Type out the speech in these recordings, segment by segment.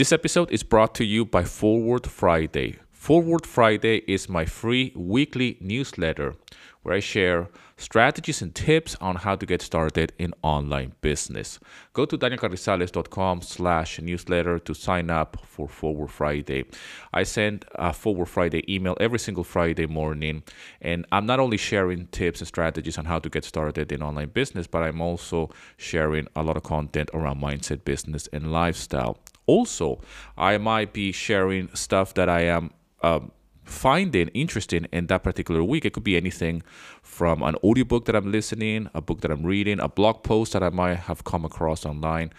This episode is brought to you by Forward Friday. Forward Friday is my free weekly newsletter where I share strategies and tips on how to get started in online business. Go to danielcarrizales.com slash newsletter to sign up for Forward Friday. I send a Forward Friday email every single Friday morning, and I'm not only sharing tips and strategies on how to get started in online business, but I'm also sharing a lot of content around mindset, business, and lifestyle. Also, I might be sharing stuff that I am um, finding interesting in that particular week. It could be anything from an audiobook that I'm listening, a book that I'm reading, a blog post that I might have come across online,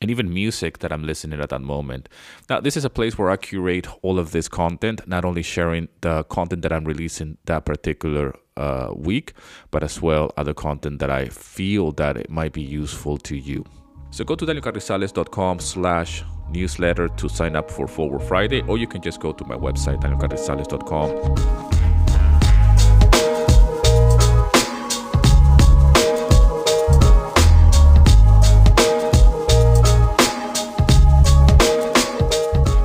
and even music that I'm listening at that moment. Now, this is a place where I curate all of this content, not only sharing the content that I'm releasing that particular uh, week, but as well other content that I feel that it might be useful to you. So go to danielcarrizales.com slash newsletter to sign up for Forward Friday, or you can just go to my website, danielcarrizales.com.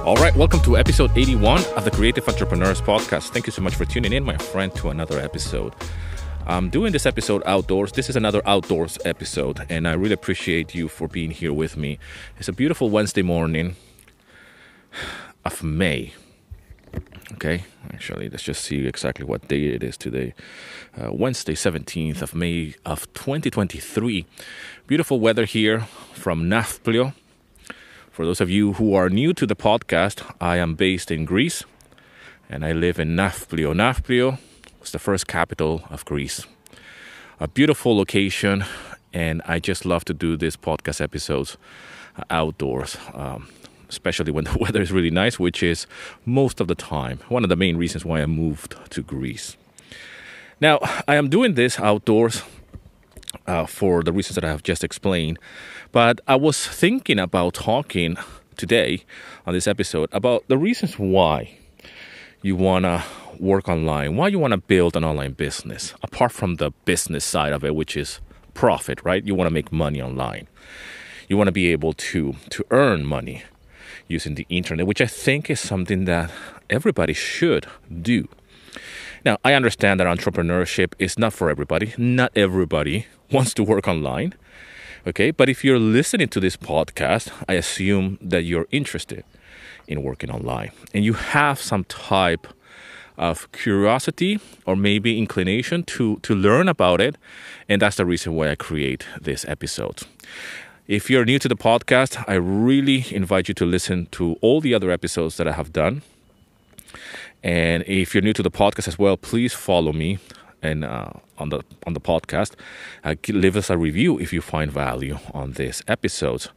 All right, welcome to episode 81 of the Creative Entrepreneurs Podcast. Thank you so much for tuning in, my friend, to another episode. I'm doing this episode outdoors. This is another outdoors episode, and I really appreciate you for being here with me. It's a beautiful Wednesday morning of May. Okay, actually, let's just see exactly what day it is today. Uh, Wednesday, 17th of May of 2023. Beautiful weather here from Nafplio. For those of you who are new to the podcast, I am based in Greece and I live in Nafplio. Nafplio was the first capital of Greece. A beautiful location, and I just love to do these podcast episodes outdoors. Um, especially when the weather is really nice, which is most of the time. One of the main reasons why I moved to Greece. Now, I am doing this outdoors uh, for the reasons that I have just explained, but I was thinking about talking today on this episode about the reasons why you want to work online, why you want to build an online business, apart from the business side of it, which is profit, right? You want to make money online. You want to be able to to earn money using the internet, which I think is something that everybody should do. Now, I understand that entrepreneurship is not for everybody. Not everybody wants to work online. Okay, but if you're listening to this podcast, I assume that you're interested in working online and you have some type of curiosity or maybe inclination to, to learn about it. And that's the reason why I create this episode. If you're new to the podcast, I really invite you to listen to all the other episodes that I have done. And if you're new to the podcast as well, please follow me and uh, on the on the podcast. Uh, leave us a review if you find value on this episode.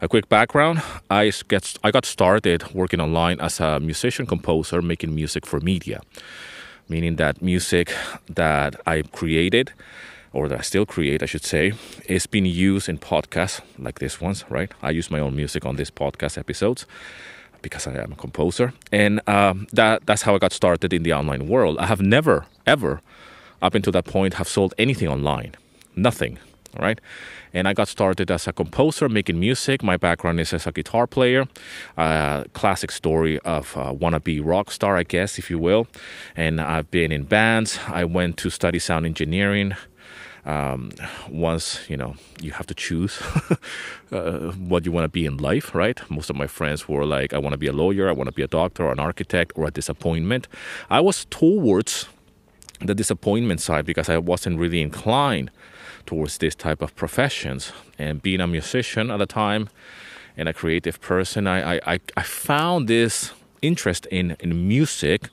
A quick background: I get I got started working online as a musician composer, making music for media, meaning that music that I created. Or that I still create, I should say, is being used in podcasts like this ones, right? I use my own music on these podcast episodes because I am a composer, and um, that that's how I got started in the online world. I have never ever up until that point have sold anything online. Nothing. All right. And I got started as a composer making music. My background is as a guitar player. Uh, classic story of a wannabe rock star, I guess, if you will. And I've been in bands. I went to study sound engineering. Um, once you know you have to choose uh, what you want to be in life right most of my friends were like i want to be a lawyer i want to be a doctor or an architect or a disappointment i was towards the disappointment side because I wasn't really inclined towards this type of professions. And being a musician at the time and a creative person, I, I, I found this interest in, in music,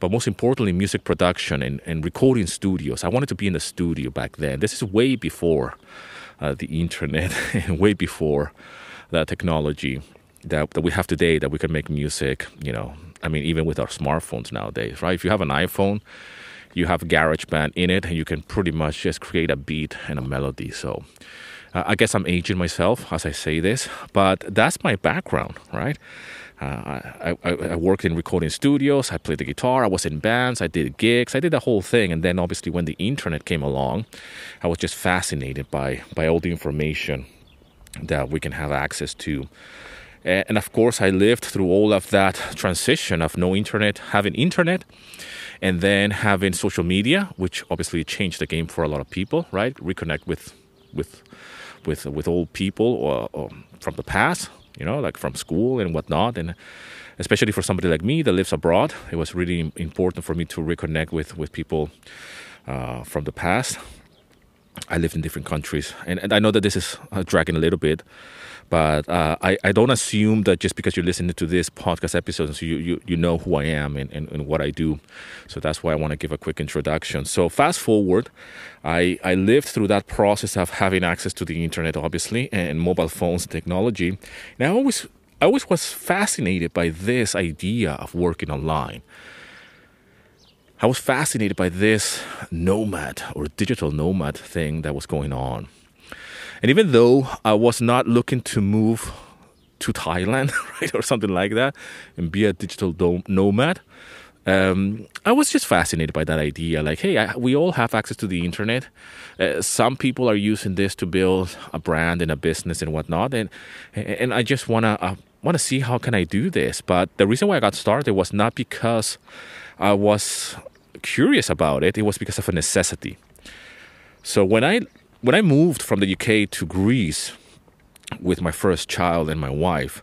but most importantly, music production and, and recording studios. I wanted to be in the studio back then. This is way before uh, the internet and way before the technology that, that we have today that we can make music, you know, I mean, even with our smartphones nowadays, right? If you have an iPhone, you have GarageBand in it, and you can pretty much just create a beat and a melody. So uh, I guess I'm aging myself as I say this, but that's my background, right? Uh, I, I, I, worked in recording studios. I played the guitar. I was in bands. I did gigs. I did the whole thing. And then, obviously, when the internet came along, I was just fascinated by by all the information that we can have access to And of course, I lived through all of that transition of no internet, having internet, and then having social media, which obviously changed the game for a lot of people, right? Reconnect with with with with old people or, or from the past, you know, like from school and whatnot, and especially for somebody like me that lives abroad, it was really important for me to reconnect with with people uh, from the past. I lived in different countries, and, and I know that this is uh, dragging a little bit, but uh, I, I don't assume that just because you're listening to this podcast episode, so you, you, you know who I am and, and, and what I do. So that's why I want to give a quick introduction. So fast forward, I, I lived through that process of having access to the internet, obviously, and mobile phones and technology. And I always I always was fascinated by this idea of working online. I was fascinated by this nomad or digital nomad thing that was going on. And even though I was not looking to move to Thailand, right, or something like that, and be a digital nomad, um, I was just fascinated by that idea. Like, hey, I, we all have access to the internet. Uh, some people are using this to build a brand and a business and whatnot, and and I just wanna uh, wanna see how can I do this. But the reason why I got started was not because I was curious about it; it was because of a necessity. So when I when I moved from the UK to Greece with my first child and my wife,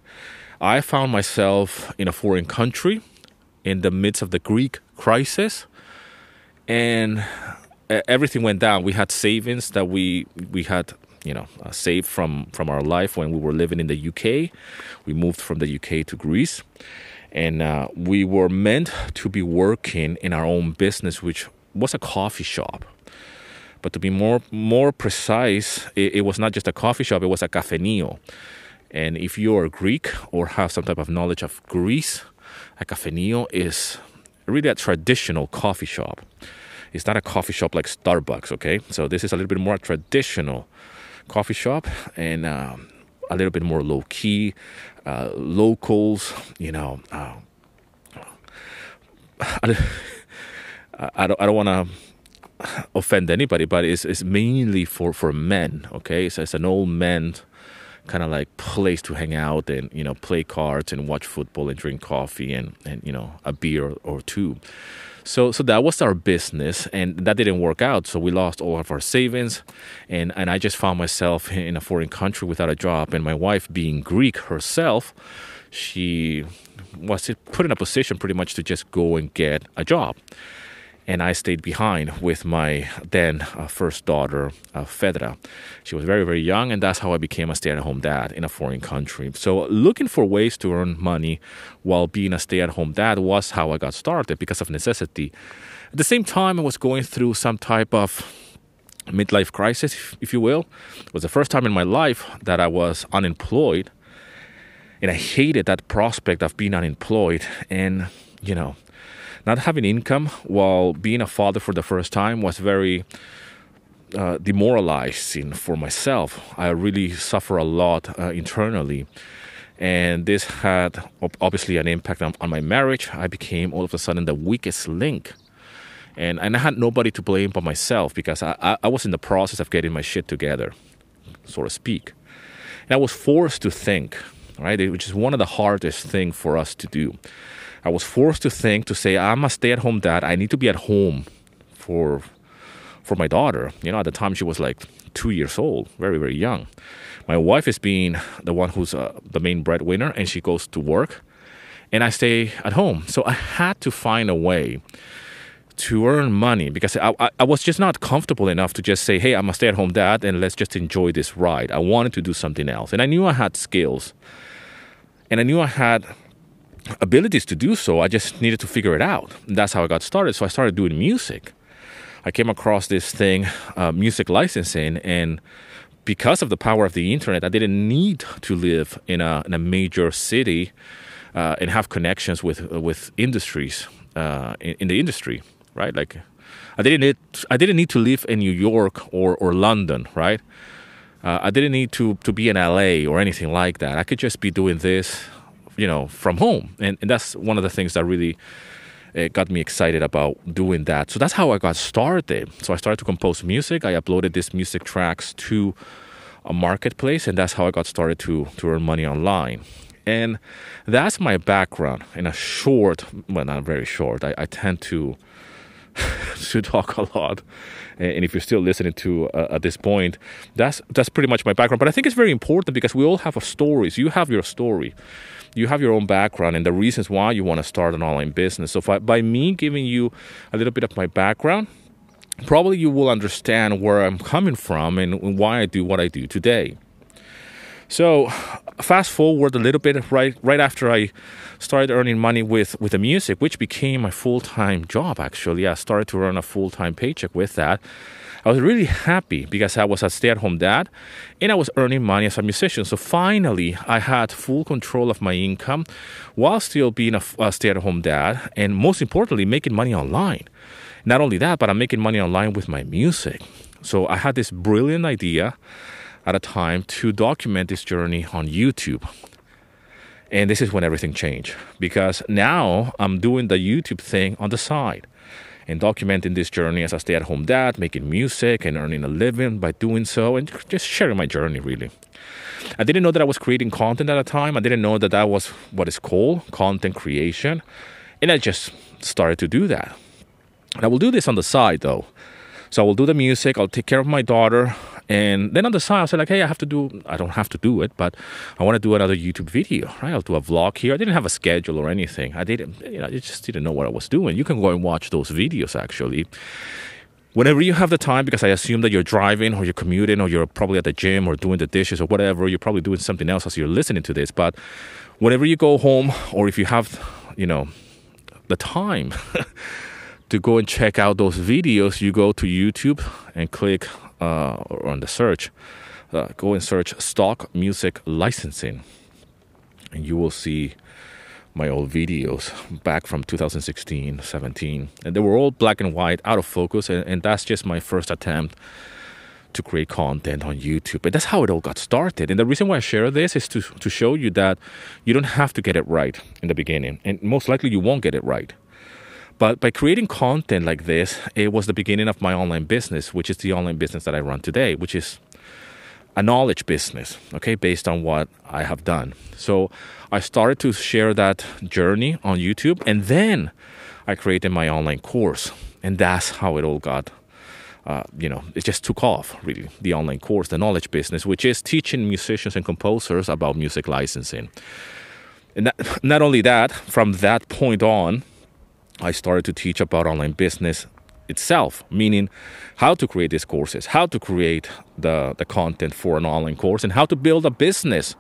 I found myself in a foreign country in the midst of the Greek crisis, and everything went down. We had savings that we we had you know uh, saved from from our life when we were living in the UK. We moved from the UK to Greece, and uh, we were meant to be working in our own business, which was a coffee shop but to be more more precise, it, it was not just a coffee shop; it was a cafenio. And if you are Greek or have some type of knowledge of Greece, a cafenio is really a traditional coffee shop. It's not a coffee shop like Starbucks, okay? So this is a little bit more traditional coffee shop and um, a little bit more low key. Uh, locals, you know. Uh, I, I don't, I don't want to offend anybody, but it's, it's mainly for, for men, okay? So it's an old man kind of like place to hang out and, you know, play cards and watch football and drink coffee and, and you know, a beer or two. So, so that was our business, and that didn't work out. So we lost all of our savings, and, and I just found myself in a foreign country without a job. And my wife, being Greek herself, she was put in a position pretty much to just go and get a job and I stayed behind with my then uh, first daughter, uh, Fedra. She was very, very young, and that's how I became a stay at home dad in a foreign country. So, looking for ways to earn money while being a stay at home dad was how I got started because of necessity. At the same time, I was going through some type of midlife crisis, if you will. It was the first time in my life that I was unemployed, and I hated that prospect of being unemployed. And, you know, not having income while being a father for the first time was very uh, demoralizing for myself. I really suffer a lot uh, internally. And this had obviously an impact on, on, my marriage. I became all of a sudden the weakest link. And, and I had nobody to blame but myself because I, I, I was in the process of getting my shit together, so to speak. And I was forced to think, right? Which is one of the hardest things for us to do. I was forced to think to say I'm a stay-at-home dad. I need to be at home for for my daughter. You know, at the time she was like two years old, very very young. My wife is being the one who's uh, the main breadwinner, and she goes to work, and I stay at home. So I had to find a way to earn money because I, I, I, was just not comfortable enough to just say, hey, I'm a stay at home dad and let's just enjoy this ride. I wanted to do something else. And I knew I had skills and I knew I had abilities to do so. I just needed to figure it out. And that's how I got started. So I started doing music. I came across this thing, uh, music licensing, and because of the power of the internet, I didn't need to live in a, in a major city uh, and have connections with uh, with industries uh, in, in, the industry, right? Like, I didn't need I didn't need to live in New York or or London, right? Uh, I didn't need to to be in LA or anything like that. I could just be doing this you know from home and, and that's one of the things that really uh, got me excited about doing that so that's how i got started so i started to compose music i uploaded these music tracks to a marketplace and that's how i got started to to earn money online And that's my background in a short, well, not very short. I, I tend to to talk a lot. And if you're still listening to uh, at this point, that's that's pretty much my background. But I think it's very important because we all have stories. You have your story, you have your own background, and the reasons why you want to start an online business. So I, by me giving you a little bit of my background, probably you will understand where I'm coming from and why I do what I do today. So, fast forward a little bit, right right after I started earning money with with the music, which became my full time job. Actually, I started to earn a full time paycheck with that. I was really happy because I was a stay at home dad and I was earning money as a musician. So finally, I had full control of my income while still being a, a stay at home dad and most importantly, making money online. Not only that, but I'm making money online with my music. So I had this brilliant idea at a time to document this journey on YouTube. And this is when everything changed because now I'm doing the YouTube thing on the side and documenting this journey as a stay at home dad, making music and earning a living by doing so, and just sharing my journey really. I didn't know that I was creating content at a time. I didn't know that that was what is called content creation. And I just started to do that. And I will do this on the side though. So I will do the music, I'll take care of my daughter, and then on the side, I said like, hey, I have to do. I don't have to do it, but I want to do another YouTube video. Right? I'll do a vlog here. I didn't have a schedule or anything. I didn't. You know, I just didn't know what I was doing. You can go and watch those videos actually. Whenever you have the time, because I assume that you're driving or you're commuting or you're probably at the gym or doing the dishes or whatever, you're probably doing something else as you're listening to this. But whenever you go home or if you have, you know, the time to go and check out those videos, you go to YouTube and click uh, on the search, uh, go and search stock music licensing, and you will see my old videos back from 2016 17 and they were all black and white out of focus and, and that's just my first attempt to create content on YouTube. And that's how it all got started. And the reason why I share this is to, to show you that you don't have to get it right in the beginning. And most likely you won't get it right. But by creating content like this, it was the beginning of my online business, which is the online business that I run today, which is a knowledge business, okay, based on what I have done. So I started to share that journey on YouTube and then I created my online course. And that's how it all got, uh, you know, it just took off really, the online course, the knowledge business, which is teaching musicians and composers about music licensing. And not only that, from that point on, I started to teach about online business itself, meaning how to create these courses, how to create the, the content for an online course, and how to build a business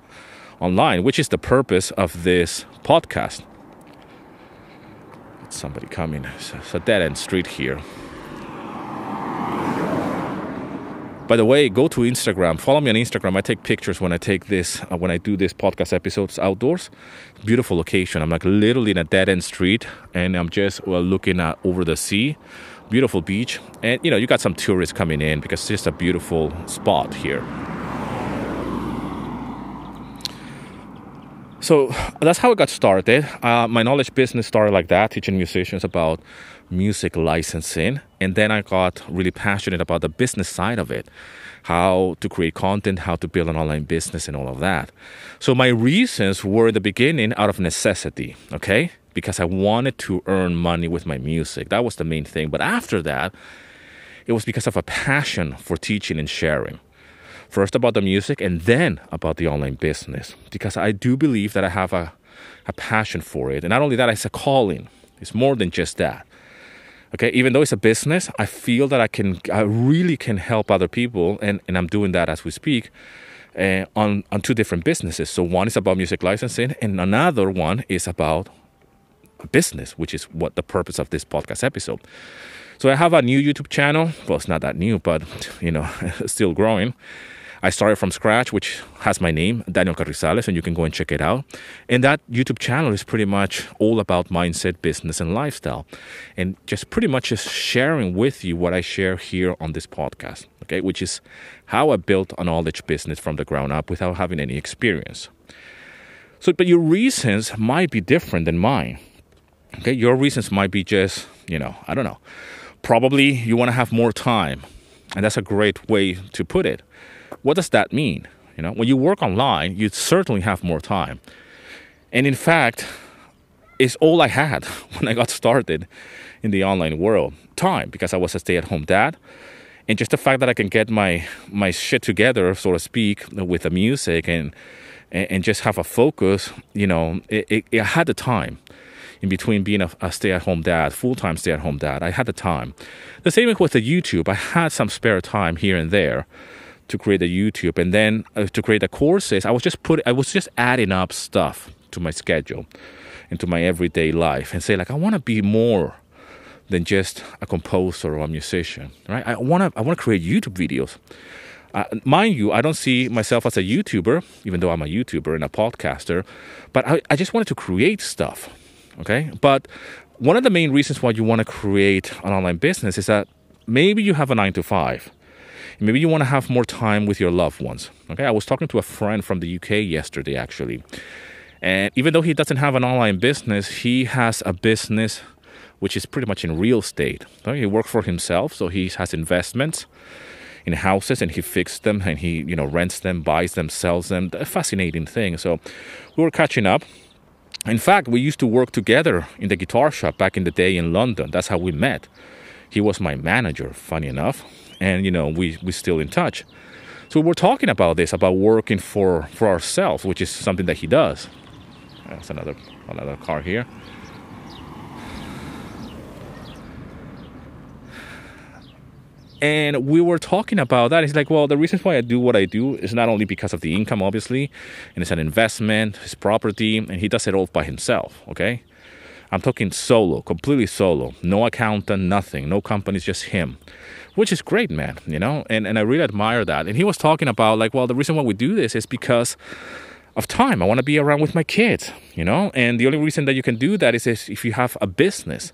online, which is the purpose of this podcast. Somebody coming. It's a dead end street here. By the way, go to Instagram. Follow me on Instagram. I take pictures when I take this, uh, when I do this podcast episodes outdoors. Beautiful location. I'm like literally in a dead end street, and I'm just well, looking at over the sea. Beautiful beach, and you know you got some tourists coming in because it's just a beautiful spot here. So that's how it got started. Uh, my knowledge business started like that, teaching musicians about music licensing. And then I got really passionate about the business side of it how to create content, how to build an online business, and all of that. So my reasons were in the beginning out of necessity, okay? Because I wanted to earn money with my music. That was the main thing. But after that, it was because of a passion for teaching and sharing. First about the music and then about the online business. Because I do believe that I have a, a passion for it. And not only that, it's a calling. It's more than just that okay even though it's a business i feel that i can i really can help other people and, and i'm doing that as we speak uh, on on two different businesses. So one is about music licensing and another one is about business which is what the purpose of this podcast episode. So i have a new youtube channel. Well it's not that new but you know still growing I started from scratch, which has my name, Daniel Carrizales, and you can go and check it out. And that YouTube channel is pretty much all about mindset, business, and lifestyle. And just pretty much just sharing with you what I share here on this podcast, okay, which is how I built a knowledge business from the ground up without having any experience. So, but your reasons might be different than mine. Okay, your reasons might be just, you know, I don't know. Probably you want to have more time. And that's a great way to put it. What does that mean? You know, when you work online, you certainly have more time. And in fact, it's all I had when I got started in the online world. Time, because I was a stay-at-home dad. And just the fact that I can get my my shit together, so to speak, with the music and and, just have a focus, you know, it, it, it had the time in between being a, a stay-at-home dad, full-time stay-at-home dad. I had the time. The same with the YouTube. I had some spare time here and there to create a YouTube, and then uh, to create the courses. I was just put. I was just adding up stuff to my schedule, into my everyday life, and say like, I want to be more than just a composer or a musician, right? I want to. I want to create YouTube videos. Uh, mind you, I don't see myself as a YouTuber, even though I'm a YouTuber and a podcaster, but I, I just wanted to create stuff. Okay. But one of the main reasons why you want to create an online business is that maybe you have a nine to five. Maybe you want to have more time with your loved ones. Okay. I was talking to a friend from the UK yesterday, actually. And even though he doesn't have an online business, he has a business which is pretty much in real estate. Okay? He works for himself, so he has investments in houses and he fixes them and he you know rents them, buys them, sells them. A fascinating thing. So we were catching up in fact, we used to work together in the guitar shop back in the day in London. That's how we met. He was my manager, funny enough, and you know we we still in touch. So we're talking about this, about working for for ourselves, which is something that he does. That's another another car here. And we were talking about that. He's like, well, the reason why I do what I do is not only because of the income, obviously, and it's an investment, his property, and he does it all by himself, okay? I'm talking solo, completely solo. No accountant, nothing. No companies, just him. Which is great, man, you know? And, and I really admire that. And he was talking about, like, well, the reason why we do this is because of time. I want to be around with my kids, you know? And the only reason that you can do that is if you have a business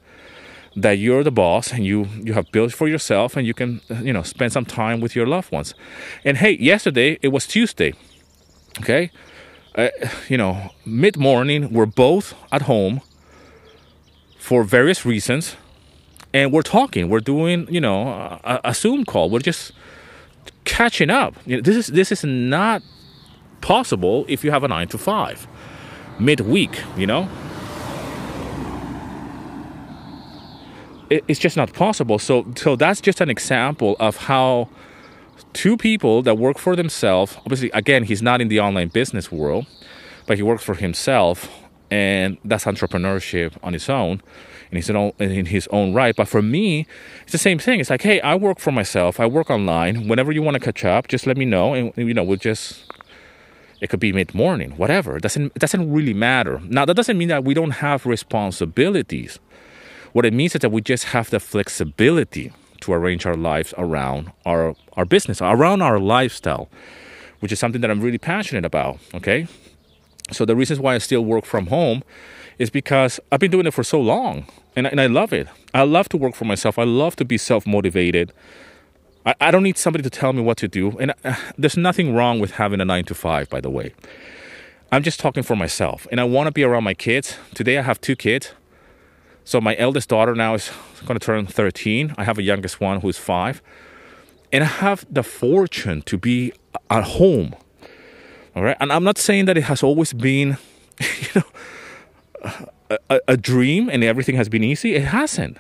that you're the boss and you you have built for yourself and you can you know spend some time with your loved ones and hey yesterday it was tuesday okay uh, you know mid morning we're both at home for various reasons and we're talking we're doing you know a, a zoom call we're just catching up you know, this is this is not possible if you have a 9 to 5 midweek you know it's just not possible. So, so that's just an example of how two people that work for themselves. Obviously, again, he's not in the online business world, but he works for himself, and that's entrepreneurship on its own, in his own in his own right. But for me, it's the same thing. It's like, hey, I work for myself. I work online. Whenever you want to catch up, just let me know, and you know, we'll just. It could be mid morning, whatever. It doesn't it doesn't really matter. Now that doesn't mean that we don't have responsibilities what it means is that we just have the flexibility to arrange our lives around our, our business, around our lifestyle, which is something that I'm really passionate about. Okay. So the reasons why I still work from home is because I've been doing it for so long and, and I love it. I love to work for myself. I love to be self motivated. I, I don't need somebody to tell me what to do. And uh, there's nothing wrong with having a nine to five, by the way. I'm just talking for myself and I want to be around my kids. Today I have two kids. So my eldest daughter now is going to turn 13. I have a youngest one who's five. And I have the fortune to be at home. All right. And I'm not saying that it has always been, you know, a, a dream and everything has been easy. It hasn't.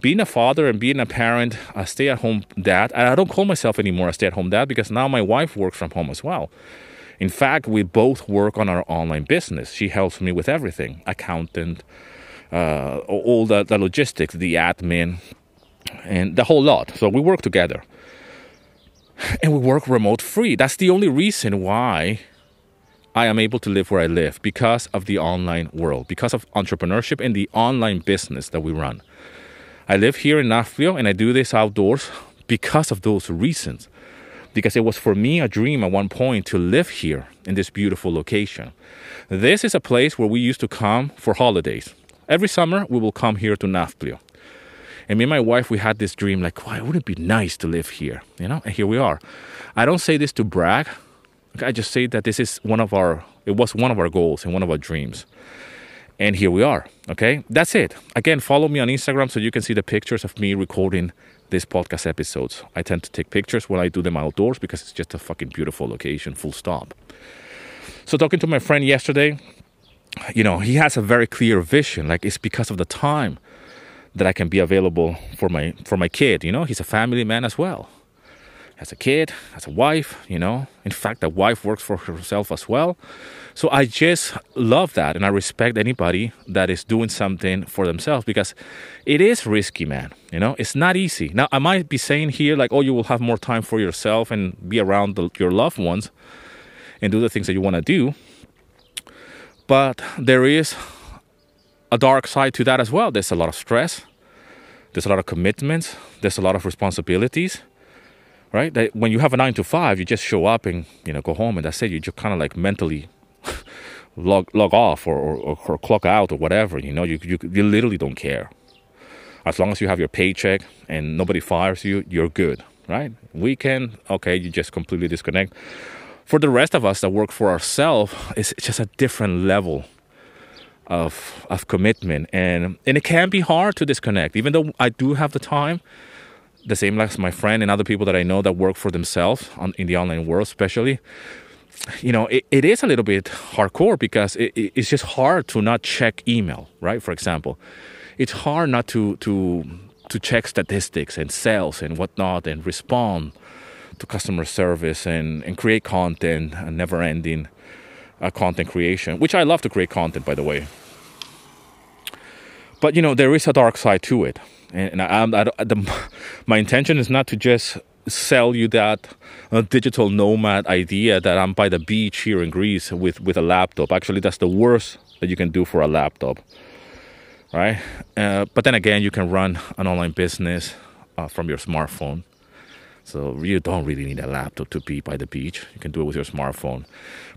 Being a father and being a parent, a stay at home dad, and I don't call myself anymore a stay at home dad because now my wife works from home as well. In fact, we both work on our online business. She helps me with everything accountant, uh, all the, the logistics, the admin, and the whole lot. So we work together. And we work remote free. That's the only reason why I am able to live where I live because of the online world, because of entrepreneurship and the online business that we run. I live here in Nafplio and I do this outdoors because of those reasons. Because it was for me a dream at one point to live here in this beautiful location. This is a place where we used to come for holidays. Every summer, we will come here to Nafplio. And me and my wife, we had this dream like, why wouldn't it be nice to live here? You know, and here we are. I don't say this to brag. I just say that this is one of our, it was one of our goals and one of our dreams. And here we are. Okay, that's it. Again, follow me on Instagram so you can see the pictures of me recording these podcast episodes. I tend to take pictures when I do them outdoors because it's just a fucking beautiful location, full stop. So, talking to my friend yesterday, you know, he has a very clear vision. Like it's because of the time that I can be available for my for my kid. You know, he's a family man as well. As a kid, as a wife. You know, in fact, the wife works for herself as well. So I just love that, and I respect anybody that is doing something for themselves because it is risky, man. You know, it's not easy. Now I might be saying here like, oh, you will have more time for yourself and be around the, your loved ones and do the things that you want to do. But there is a dark side to that as well. There's a lot of stress, there's a lot of commitments, there's a lot of responsibilities, right? That when you have a nine to five, you just show up and you know go home, and that's it. You just kind of like mentally log log off or, or, or, clock out or whatever. You know, you, you you literally don't care. As long as you have your paycheck and nobody fires you, you're good, right? Weekend, okay, you just completely disconnect. For the rest of us that work for ourselves, it's just a different level of of commitment. And and it can be hard to disconnect. Even though I do have the time the same like my friend and other people that I know that work for themselves on, in the online world especially you know it, it is a little bit hardcore because it, it, it's just hard to not check email right? For example it's hard not to to to check statistics and sales and whatnot and respond to customer service and, and create content and never ending uh, content creation, which I love to create content, by the way. But you know, there is a dark side to it, and, and I, I, the, my intention is not to just sell you that uh, digital nomad idea that I'm by the beach here in Greece with with a laptop. Actually, that's the worst that you can do for a laptop, right? Uh, but then again, you can run an online business uh, from your smartphone. So you don't really need a laptop to be by the beach. You can do it with your smartphone.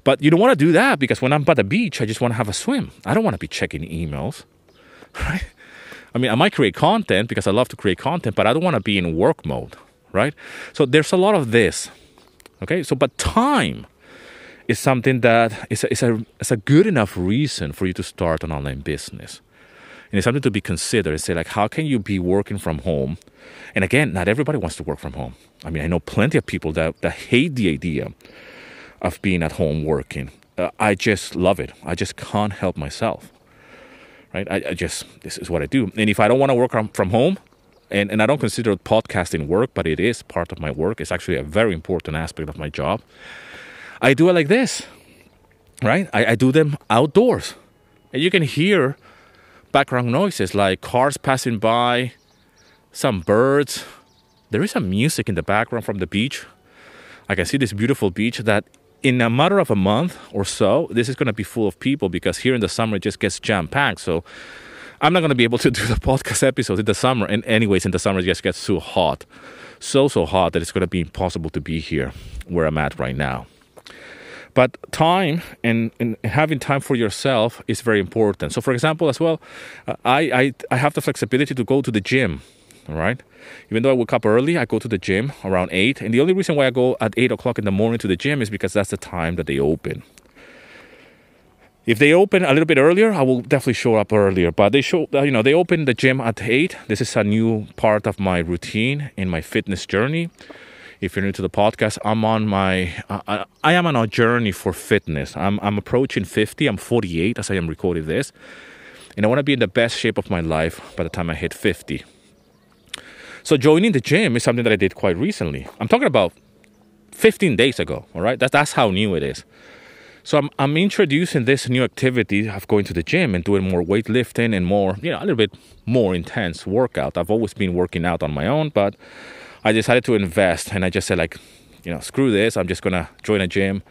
But you don't want to do that because when I'm by the beach, I just want to have a swim. I don't want to be checking emails, right? I mean, I might create content because I love to create content, but I don't want to be in work mode, right? So there's a lot of this. Okay, so but time is something that is a, is a, is a good enough reason for you to start an online business. And it's something to be considered say, like, how can you be working from home? And again, not everybody wants to work from home. I mean, I know plenty of people that, that hate the idea of being at home working. Uh, I just love it. I just can't help myself. Right? I, I just, this is what I do. And if I don't want to work from home, and, and I don't consider podcasting work, but it is part of my work. It's actually a very important aspect of my job. I do it like this, right? I, I do them outdoors. And you can hear background noises like cars passing by, some birds. There is some music in the background from the beach. I can see this beautiful beach that in a matter of a month or so, this is going to be full of people because here in the summer it just gets jam packed. So I'm not going to be able to do the podcast episodes in the summer. And, anyways, in the summer it just gets so hot. So, so hot that it's going to be impossible to be here where I'm at right now. But time and, and having time for yourself is very important. So, for example, as well, uh, I, I, I have the flexibility to go to the gym, all right? Even though I wake up early, I go to the gym around 8. And the only reason why I go at 8 o'clock in the morning to the gym is because that's the time that they open. If they open a little bit earlier, I will definitely show up earlier. But they show, uh, you know, they open the gym at 8. This is a new part of my routine in my fitness journey if you're new to the podcast, I'm on my uh, I am on a journey for fitness. I'm I'm approaching 50. I'm 48 as I am recording this, and I want to be in the best shape of my life by the time I hit 50. So joining the gym is something that I did quite recently. I'm talking about 15 days ago. All right, that's that's how new it is. So I'm I'm introducing this new activity of going to the gym and doing more weightlifting and more, you know, a little bit more intense workout. I've always been working out on my own, but I decided to invest and I just said like, you know, screw this. I'm just gonna join a gym,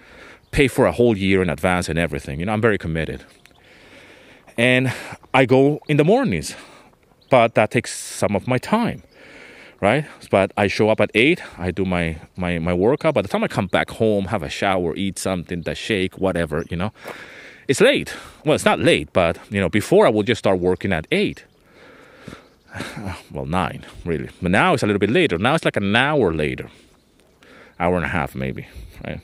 pay for a whole year in advance and everything. You know, I'm very committed. And I go in the mornings, but that takes some of my time, right? But I show up at eight. I do my my my workout. By the time I come back home, have a shower, eat something, the shake, whatever, you know, it's late. Well, it's not late, but you know, before I would just start working at eight well, nine, really. But now it's a little bit later. Now it's like an hour later, hour and a half, maybe, right?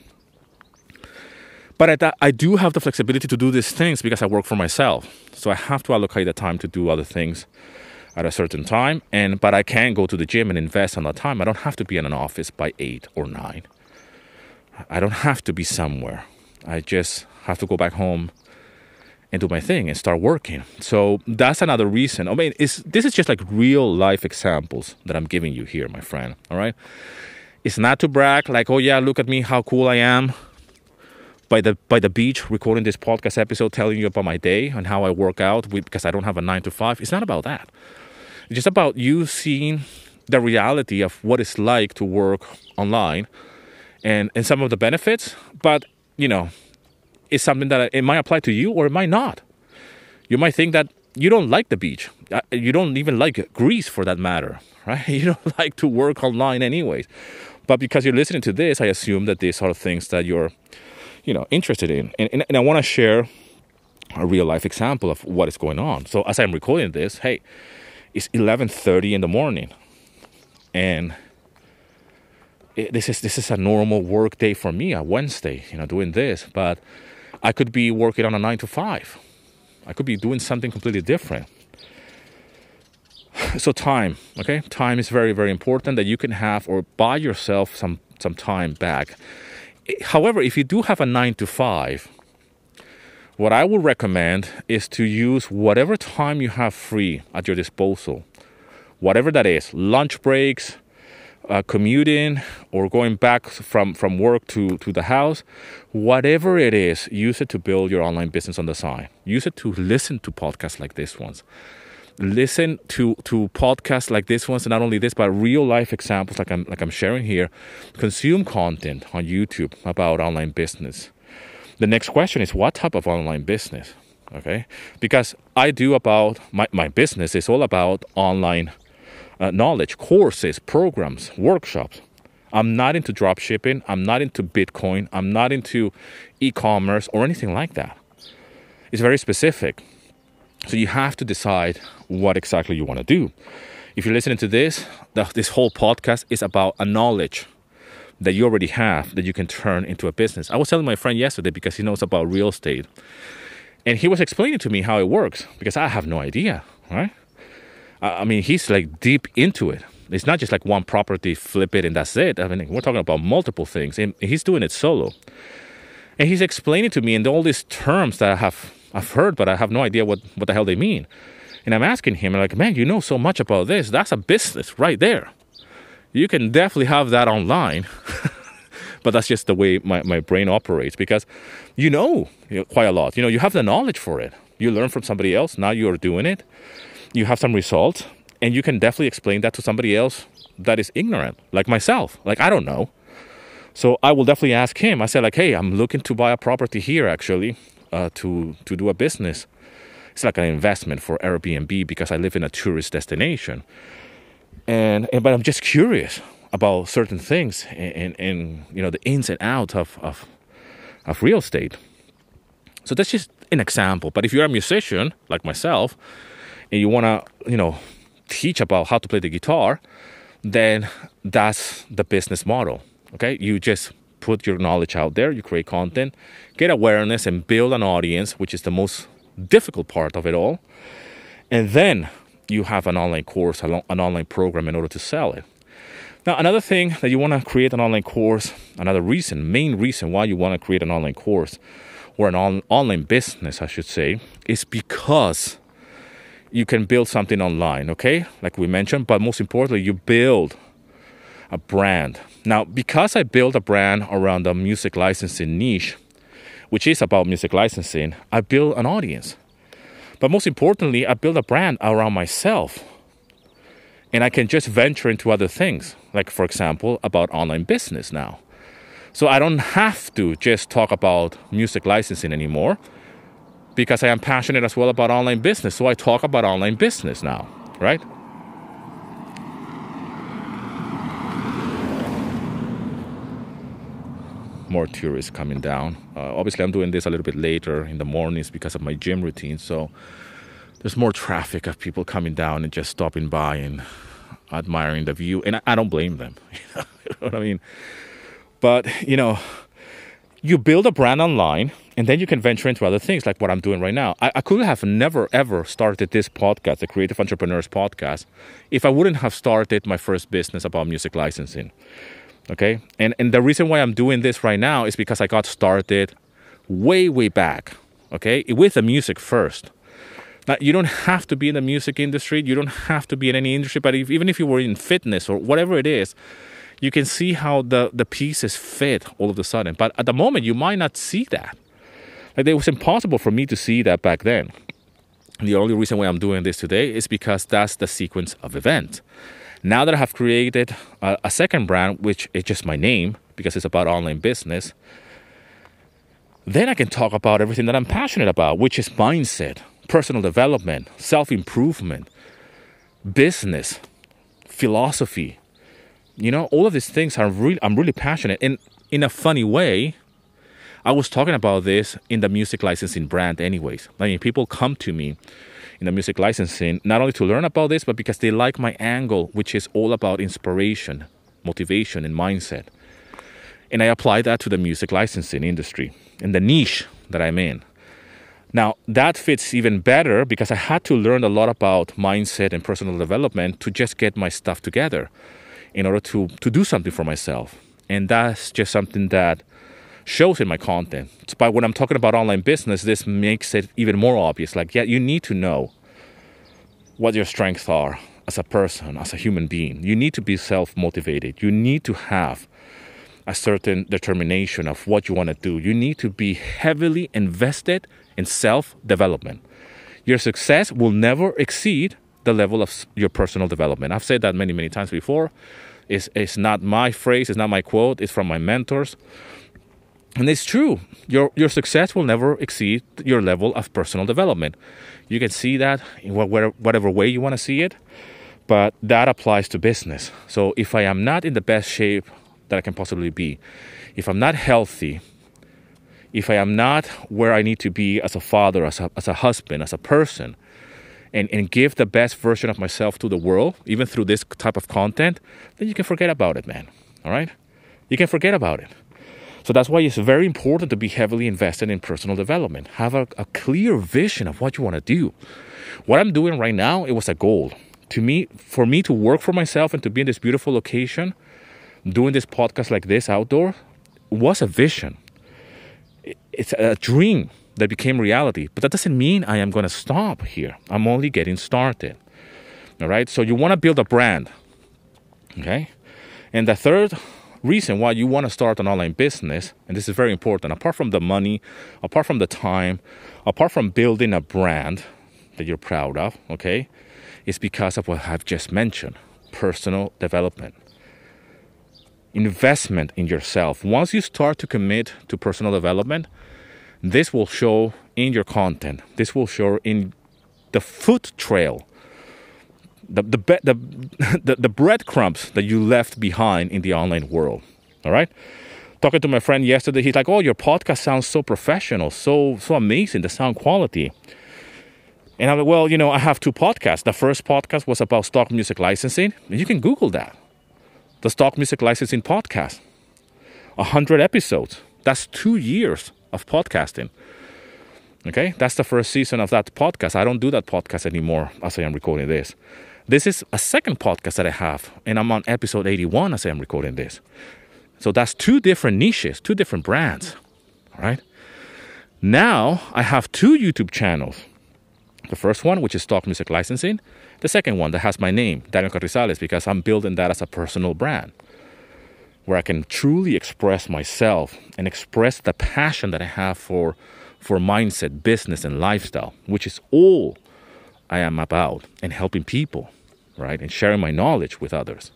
But I, I do have the flexibility to do these things because I work for myself. So I have to allocate the time to do other things at a certain time. And but I can go to the gym and invest on that time. I don't have to be in an office by eight or nine. I don't have to be somewhere. I just have to go back home and do my thing and start working. So that's another reason. I mean, this is just like real life examples that I'm giving you here, my friend. All right. It's not to brag, like, oh yeah, look at me, how cool I am. By the by the beach, recording this podcast episode, telling you about my day and how I work out because I don't have a nine to five. It's not about that. It's just about you seeing the reality of what it's like to work online and and some of the benefits. But you know, it's something that it might apply to you or it might not. You might think that you don't like the beach. Uh, you don't even like Greece for that matter, right? You don't like to work online anyways. But because you're listening to this, I assume that these are things that you're, you know, interested in. And, and, and I want to share a real life example of what is going on. So as I'm recording this, hey, it's 11:30 in the morning, and it, this is this is a normal work day for me, a Wednesday, you know, doing this. But I could be working on a nine to five. I could be doing something completely different. So time, okay? Time is very, very important that you can have or buy yourself some some time back. However, if you do have a nine to five, what I would recommend is to use whatever time you have free at your disposal, whatever that is, lunch breaks, uh, commuting or going back from, from work to, to the house, whatever it is, use it to build your online business on the side. Use it to listen to podcasts like this ones. Listen to, to podcasts like this ones, and not only this, but real life examples like I'm like I'm sharing here. Consume content on YouTube about online business. The next question is what type of online business? Okay, because I do about my, my business is all about online uh, knowledge, courses, programs, workshops. I'm not into drop shipping. I'm not into Bitcoin. I'm not into e commerce or anything like that. It's very specific. So you have to decide what exactly you want to do. If you're listening to this, the, this whole podcast is about a knowledge that you already have that you can turn into a business. I was telling my friend yesterday because he knows about real estate. And he was explaining to me how it works because I have no idea, right? I mean, he's like deep into it. It's not just like one property, flip it, and that's it. I mean, we're talking about multiple things, and he's doing it solo. And he's explaining to me in all these terms that I have I've heard, but I have no idea what, what the hell they mean. And I'm asking him, like, man, you know so much about this. That's a business right there. You can definitely have that online. but that's just the way my, my brain operates because you know, you know quite a lot. You know, you have the knowledge for it. You learn from somebody else. Now you're doing it you have some results and you can definitely explain that to somebody else that is ignorant like myself. Like i don't know. So i will definitely ask him. I said like hey i'm looking to buy a property here actually uh, to to do a business. It's like an investment for airbnb because i live in a tourist destination. And, and but i'm just curious about certain things and, and, and you know the ins and outs of, of of real estate. So that's just an example. But if you're a musician like myself and you want to, you know, teach about how to play the guitar, then that's the business model. Okay, you just put your knowledge out there, you create content, get awareness, and build an audience, which is the most difficult part of it all. And then you have an online course, an online program in order to sell it. Now, another thing that you want to create an online course, another reason, main reason why you want to create an online course or an on- online business, I should say, is because you can build something online, okay? Like we mentioned, but most importantly, you build a brand. Now, because I built a brand around the music licensing niche, which is about music licensing, I build an audience. But most importantly, I build a brand around myself. And I can just venture into other things, like, for example, about online business now. So I don't have to just talk about music licensing anymore because I am passionate as well about online business. So I talk about online business now, right? More tourists coming down. Uh, obviously, I'm doing this a little bit later in the mornings because of my gym routine. So there's more traffic of people coming down and just stopping by and admiring the view. And I, I don't blame them. you know what I mean? But, you know, you build a brand online and then you can venture into other things like what I'm doing right now. I, I, could have never ever started this podcast, the Creative Entrepreneurs Podcast, if I wouldn't have started my first business about music licensing. Okay? And and the reason why I'm doing this right now is because I got started way, way back okay, with the music first. Now, you don't have to be in the music industry, you don't have to be in any industry, but if, even if you were in fitness or whatever it is, you can see how the, the pieces fit all of a sudden. But at the moment, you might not see that. It was impossible for me to see that back then. The only reason why I'm doing this today is because that's the sequence of events. Now that I have created a, a second brand, which is just my name because it's about online business, then I can talk about everything that I'm passionate about, which is mindset, personal development, self improvement, business, philosophy. You know, all of these things are really, I'm really passionate. And in a funny way, I was talking about this in the music licensing brand, anyways. I mean, people come to me in the music licensing not only to learn about this, but because they like my angle, which is all about inspiration, motivation, and mindset. And I apply that to the music licensing industry and the niche that I'm in. Now, that fits even better because I had to learn a lot about mindset and personal development to just get my stuff together in order to, to do something for myself. And that's just something that shows in my content. But when I'm talking about online business, this makes it even more obvious. Like, yeah, you need to know what your strengths are as a person, as a human being. You need to be self motivated. You need to have a certain determination of what you want to do. You need to be heavily invested in self development. Your success will never exceed the level of your personal development. I've said that many, many times before. It's, it's not my phrase, it's not my quote, it's from my mentors. And it's true. Your, your success will never exceed your level of personal development. You can see that in whatever way you want to see it, but that applies to business. So if I am not in the best shape that I can possibly be, if I'm not healthy, if I am not where I need to be as a father, as a, as a husband, as a person, and, and give the best version of myself to the world, even through this type of content, then you can forget about it, man. All right? You can forget about it. So that's why it's very important to be heavily invested in personal development. Have a, a clear vision of what you want to do. What I'm doing right now, it was a goal. To me, for me to work for myself and to be in this beautiful location, doing this podcast like this outdoor, was a vision. It's a dream that became reality. But that doesn't mean I am going to stop here. I'm only getting started. All right. So you want to build a brand. Okay. And the third reason why you want to start an online business, and this is very important, apart from the money, apart from the time, apart from building a brand that you're proud of, okay, is because of what I've just mentioned personal development. Investment in yourself. Once you start to commit to personal development, this will show in your content. This will show in the foot trail the the the, the, the breadcrumbs that you left behind in the online world. All right. Talking to my friend yesterday, he's like, "Oh, your podcast sounds so professional, so so amazing, the sound quality." And I'm like, "Well, you know, I have two podcasts. The first podcast was about stock music licensing. You can Google that, the stock music licensing podcast, hundred episodes. That's two years of podcasting." Okay, that's the first season of that podcast. I don't do that podcast anymore as I am recording this. This is a second podcast that I have, and I'm on episode 81 as I'm recording this. So that's two different niches, two different brands, right? Now I have two YouTube channels. The first one, which is Stock Music Licensing. The second one that has my name, Daniel Carrizales, because I'm building that as a personal brand where I can truly express myself and express the passion that I have for, for mindset, business, and lifestyle, which is all I am about, and helping people right? And sharing my knowledge with others.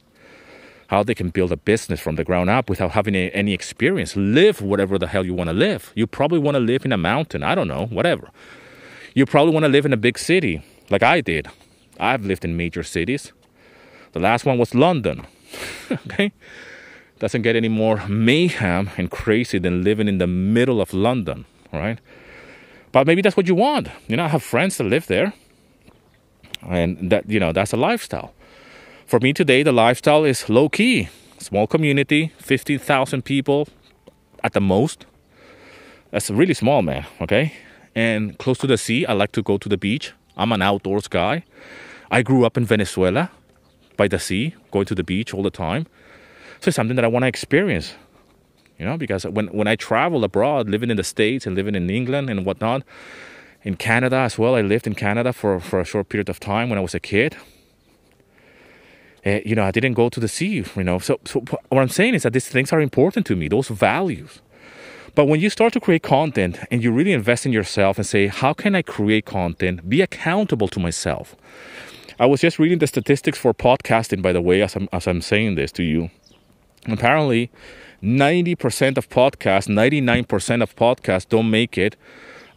How they can build a business from the ground up without having any experience. Live whatever the hell you want to live. You probably want to live in a mountain. I don't know, whatever. You probably want to live in a big city, like I did. I've lived in major cities. The last one was London. okay? Doesn't get any more mayhem and crazy than living in the middle of London, right? But maybe that's what you want. You know, I have friends that live there and that you know that's a lifestyle. For me today the lifestyle is low key small community 15000 people at the most. That's really small man okay? And close to the sea i like to go to the beach. I'm an outdoors guy. I grew up in venezuela by the sea going to the beach all the time. So it's something that i want to experience You know, because when, when I travel abroad, living in the States and living in England and whatnot, in Canada as well, I lived in Canada for, for a short period of time when I was a kid. Uh, you know, I didn't go to the sea, you know. So, so what I'm saying is that these things are important to me, those values. But when you start to create content and you really invest in yourself and say, how can I create content, be accountable to myself? I was just reading the statistics for podcasting, by the way, as I'm, as I'm saying this to you. Apparently, 90% of podcasts, 99% of podcasts don't make it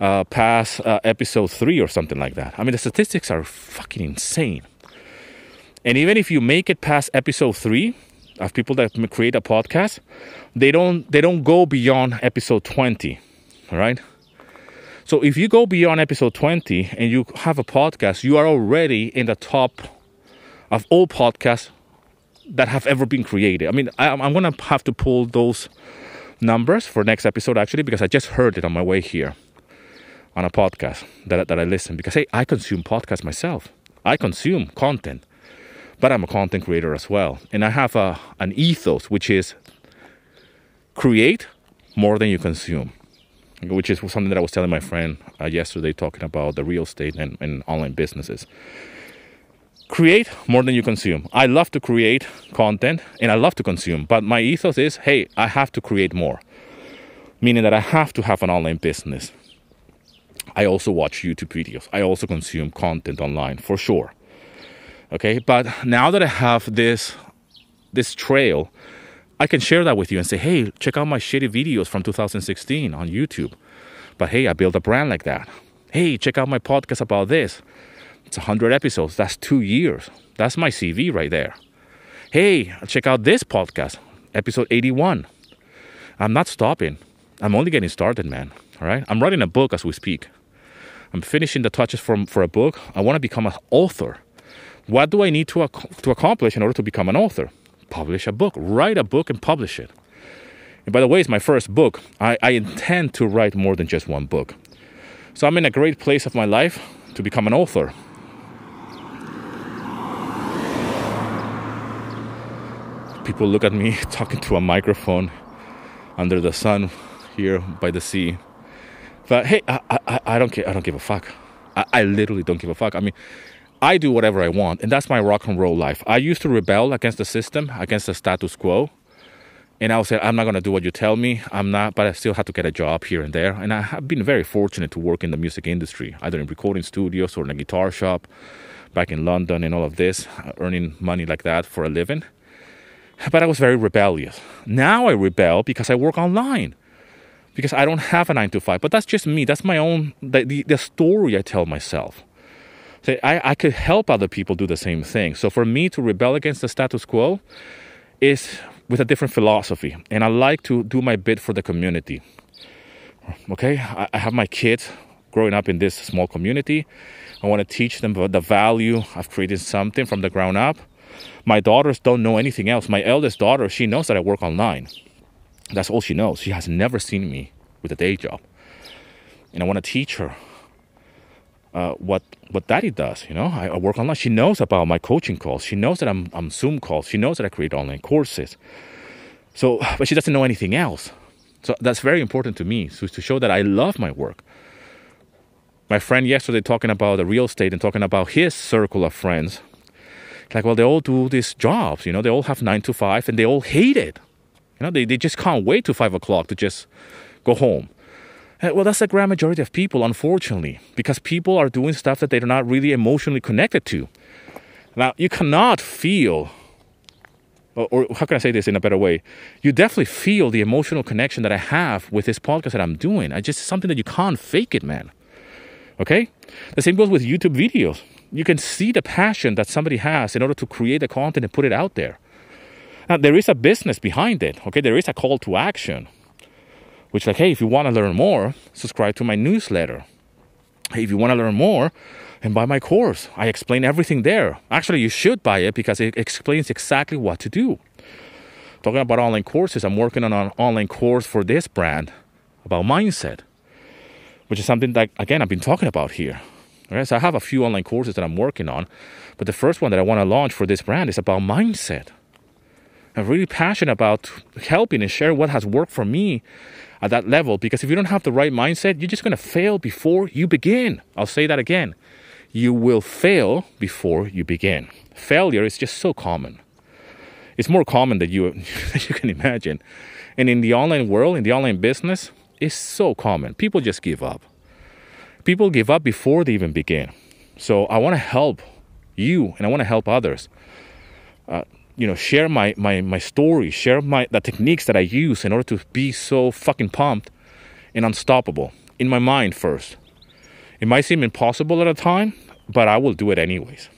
uh, past uh, episode three or something like that. I mean, the statistics are fucking insane. And even if you make it past episode three of people that create a podcast, they don't they don't go beyond episode 20. All right. So if you go beyond episode 20 and you have a podcast, you are already in the top of all podcasts that have ever been created. I mean, I, am going to have to pull those numbers for next episode actually because I just heard it on my way here on a podcast that, that I listen because hey, I consume podcasts myself. I consume content but I'm a content creator as well. And I have a, an ethos, which is create more than you consume, which is something that I was telling my friend uh, yesterday, talking about the real estate and, and online businesses. Create more than you consume. I love to create content and I love to consume, but my ethos is hey, I have to create more, meaning that I have to have an online business. I also watch YouTube videos. I also consume content online for sure. Okay, but now that I have this this trail, I can share that with you and say, hey, check out my shitty videos from 2016 on YouTube. But hey, I built a brand like that. Hey, check out my podcast about this. It's 100 episodes. That's two years. That's my CV right there. Hey, check out this podcast, episode 81. I'm not stopping. I'm only getting started, man. All right. I'm writing a book as we speak. I'm finishing the touches for, for a book. I want to become an author. What do I need to, ac- to accomplish in order to become an author? Publish a book, write a book and publish it. And by the way, it's my first book. I, I intend to write more than just one book. So I'm in a great place of my life to become an author. People look at me talking to a microphone under the sun here by the sea. But hey, I, I, I don't care. I don't give a fuck. I, I literally don't give a fuck. I mean, I do whatever I want, and that's my rock and roll life. I used to rebel against the system, against the status quo, and I would say, I'm not going to do what you tell me. I'm not, but I still have to get a job here and there. And I have been very fortunate to work in the music industry, either in recording studios or in a guitar shop back in London and all of this, uh, earning money like that for a living. But I was very rebellious. Now I rebel because I work online, because I don't have a nine to five. But that's just me. That's my own, the, the, the story I tell myself. So I, I could help other people do the same thing. So for me to rebel against the status quo is with a different philosophy. And I like to do my bit for the community. Okay, I, I have my kids growing up in this small community. I want to teach them the value of creating something from the ground up. My daughters don't know anything else. My eldest daughter, she knows that I work online. That's all she knows. She has never seen me with a day job. And I want to teach her uh, what what daddy does. You know, I, I, work online. She knows about my coaching calls. She knows that I'm I'm Zoom calls. She knows that I create online courses. So, but she doesn't know anything else. So that's very important to me. So to show that I love my work. My friend yesterday talking about the real estate and talking about his circle of friends. Like, well, they all do these jobs. You know, they all have nine to five, and they all hate it. You know, they, they just can't wait to five o'clock to just go home. Uh, well, that's the grand majority of people, unfortunately, because people are doing stuff that they're not really emotionally connected to. Now, you cannot feel, or, or, how can I say this in a better way? You definitely feel the emotional connection that I have with this podcast that I'm doing. I just something that you can't fake it, man. Okay? The same goes with YouTube videos. You can see the passion that somebody has in order to create the content and put it out there. Now, there is a business behind it. Okay? There is a call to action which like hey if you want to learn more subscribe to my newsletter hey if you want to learn more and buy my course i explain everything there actually you should buy it because it explains exactly what to do talking about online courses i'm working on an online course for this brand about mindset which is something that again i've been talking about here right so i have a few online courses that i'm working on but the first one that i want to launch for this brand is about mindset I'm really passionate about helping and share what has worked for me at that level. Because if you don't have the right mindset, you're just going to fail before you begin. I'll say that again. You will fail before you begin. Failure is just so common. It's more common than you, you can imagine. And in the online world, in the online business, it's so common. People just give up. People give up before they even begin. So I want to help you and I want to help others. Uh, you know, share my, my, my story, share my the techniques that I use in order to be so fucking pumped and unstoppable in my mind first. It might seem impossible at a time, but I will do it anyways.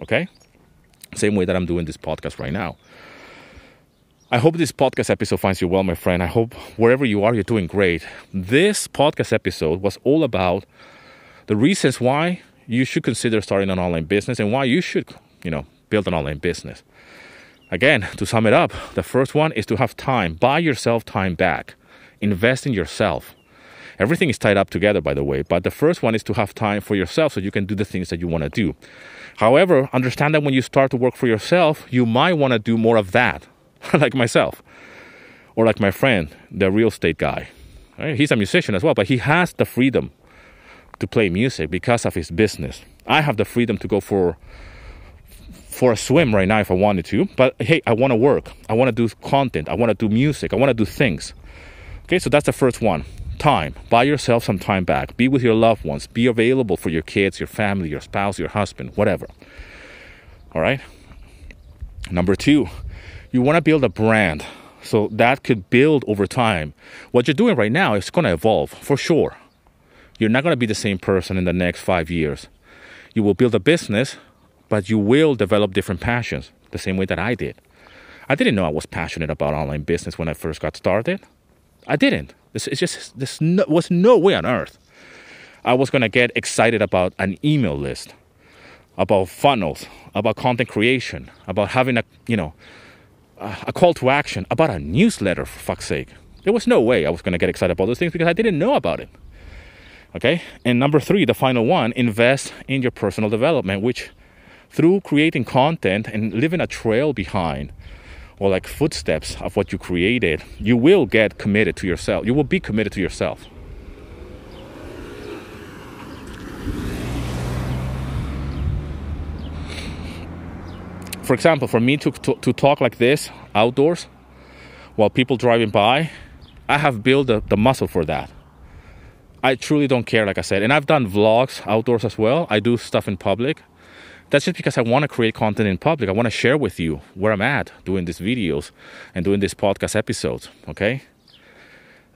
Okay? Same way that I'm doing this podcast right now. I hope this podcast episode finds you well, my friend. I hope wherever you are, you're doing great. This podcast episode was all about the reasons why you should consider starting an online business and why you should, you know, build an online business. Again, to sum it up, the first one is to have time. Buy yourself time back. Invest in yourself. Everything is tied up together, by the way, but the first one is to have time for yourself so you can do the things that you want to do. However, understand that when you start to work for yourself, you might want to do more of that, like myself, or like my friend, the real estate guy. Right? He's a musician as well, but he has the freedom to play music because of his business. I have the freedom to go for for a swim right now if I wanted to. But hey, I want to work. I want to do content. I want to do music. I want to do things. Okay, so that's the first one. Time. Buy yourself some time back. Be with your loved ones. Be available for your kids, your family, your spouse, your husband, whatever. All right? Number two, you want to build a brand. So that could build over time. What you're doing right now is going to evolve for sure. You're not going to be the same person in the next five years. You will build a business, but you will develop different passions the same way that I did. I didn't know I was passionate about online business when I first got started. I didn't. This it's, just there no, was no way on earth I was gonna get excited about an email list, about funnels, about content creation, about having a you know a call to action, about a newsletter for fuck's sake. There was no way I was gonna get excited about those things because I didn't know about it. Okay? And number three, the final one, invest in your personal development, which through creating content and leaving a trail behind or like footsteps of what you created, you will get committed to yourself. You will be committed to yourself. For example, for me to, to, to talk like this outdoors while people driving by, I have built the, the muscle for that. I truly don't care, like I said. And I've done vlogs outdoors as well. I do stuff in public. That's just because I want to create content in public. I want to share with you where I'm at doing these videos and doing these podcast episodes. Okay?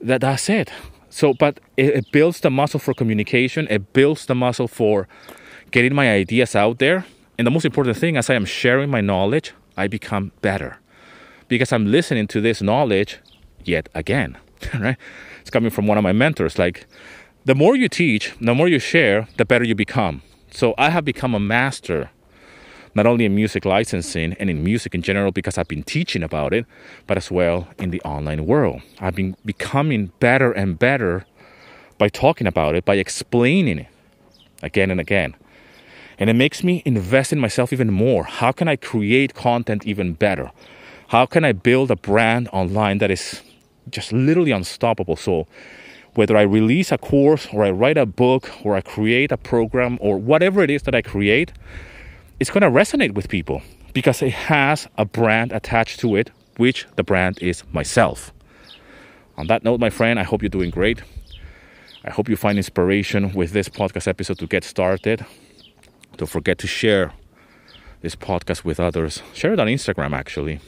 That, that's it. So, but it, it builds the muscle for communication, it builds the muscle for getting my ideas out there. And the most important thing, as I am sharing my knowledge, I become better because I'm listening to this knowledge yet again. right? It's coming from one of my mentors. Like, the more you teach, the more you share, the better you become. So I have become a master, not only in music licensing and in music in general, because I've been teaching about it, but as well in the online world. I've been becoming better and better by talking about it, by explaining it again and again. And it makes me invest in myself even more. How can I create content even better? How can I build a brand online that is just literally unstoppable? So whether I release a course or I write a book or I create a program or whatever it is that I create, it's going to resonate with people because it has a brand attached to it, which the brand is myself. On that note, my friend, I hope you're doing great. I hope you find inspiration with this podcast episode to get started. Don't forget to share this podcast with others. Share it on Instagram, actually.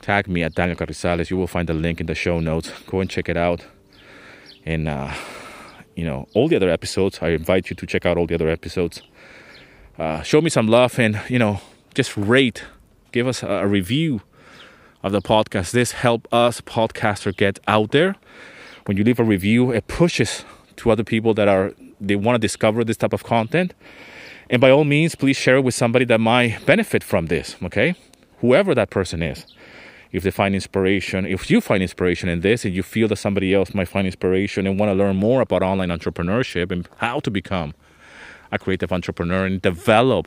Tag me at Daniel Carrizales. You will find the link in the show notes. Go and check it out and uh, you know all the other episodes. I invite you to check out all the other episodes. Uh, show me some love and you know just rate, give us a, review of the podcast. This help us podcaster get out there. When you leave a review, it pushes to other people that are they want to discover this type of content. And by all means, please share it with somebody that might benefit from this. Okay, whoever that person is if they find inspiration, if you find inspiration in this and you feel that somebody else might find inspiration and want to learn more about online entrepreneurship and how to become a creative entrepreneur and develop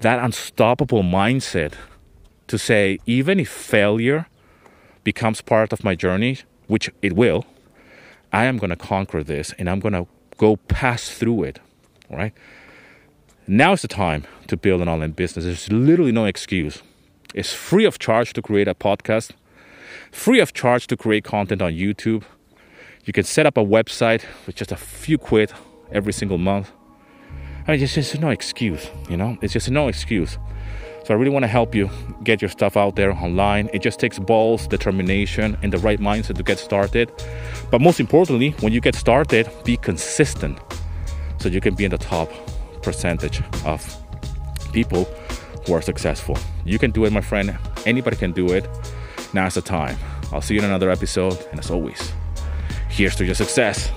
that unstoppable mindset to say, even if failure becomes part of my journey, which it will, I am going to conquer this and I'm going to go pass through it. right? Now is the time to build an online business. There's literally no excuse. It's free of charge to create a podcast, free of charge to create content on YouTube. You can set up a website with just a few quid every single month. I mean, it's just no excuse, you know? It's just no excuse. So I really want to help you get your stuff out there online. It just takes balls, determination, and the right mindset to get started. But most importantly, when you get started, be consistent so you can be in the top percentage of people who are successful. You can do it, my friend. Anybody can do it. Now's the time. I'll see you in another episode. And as always, here's to your success.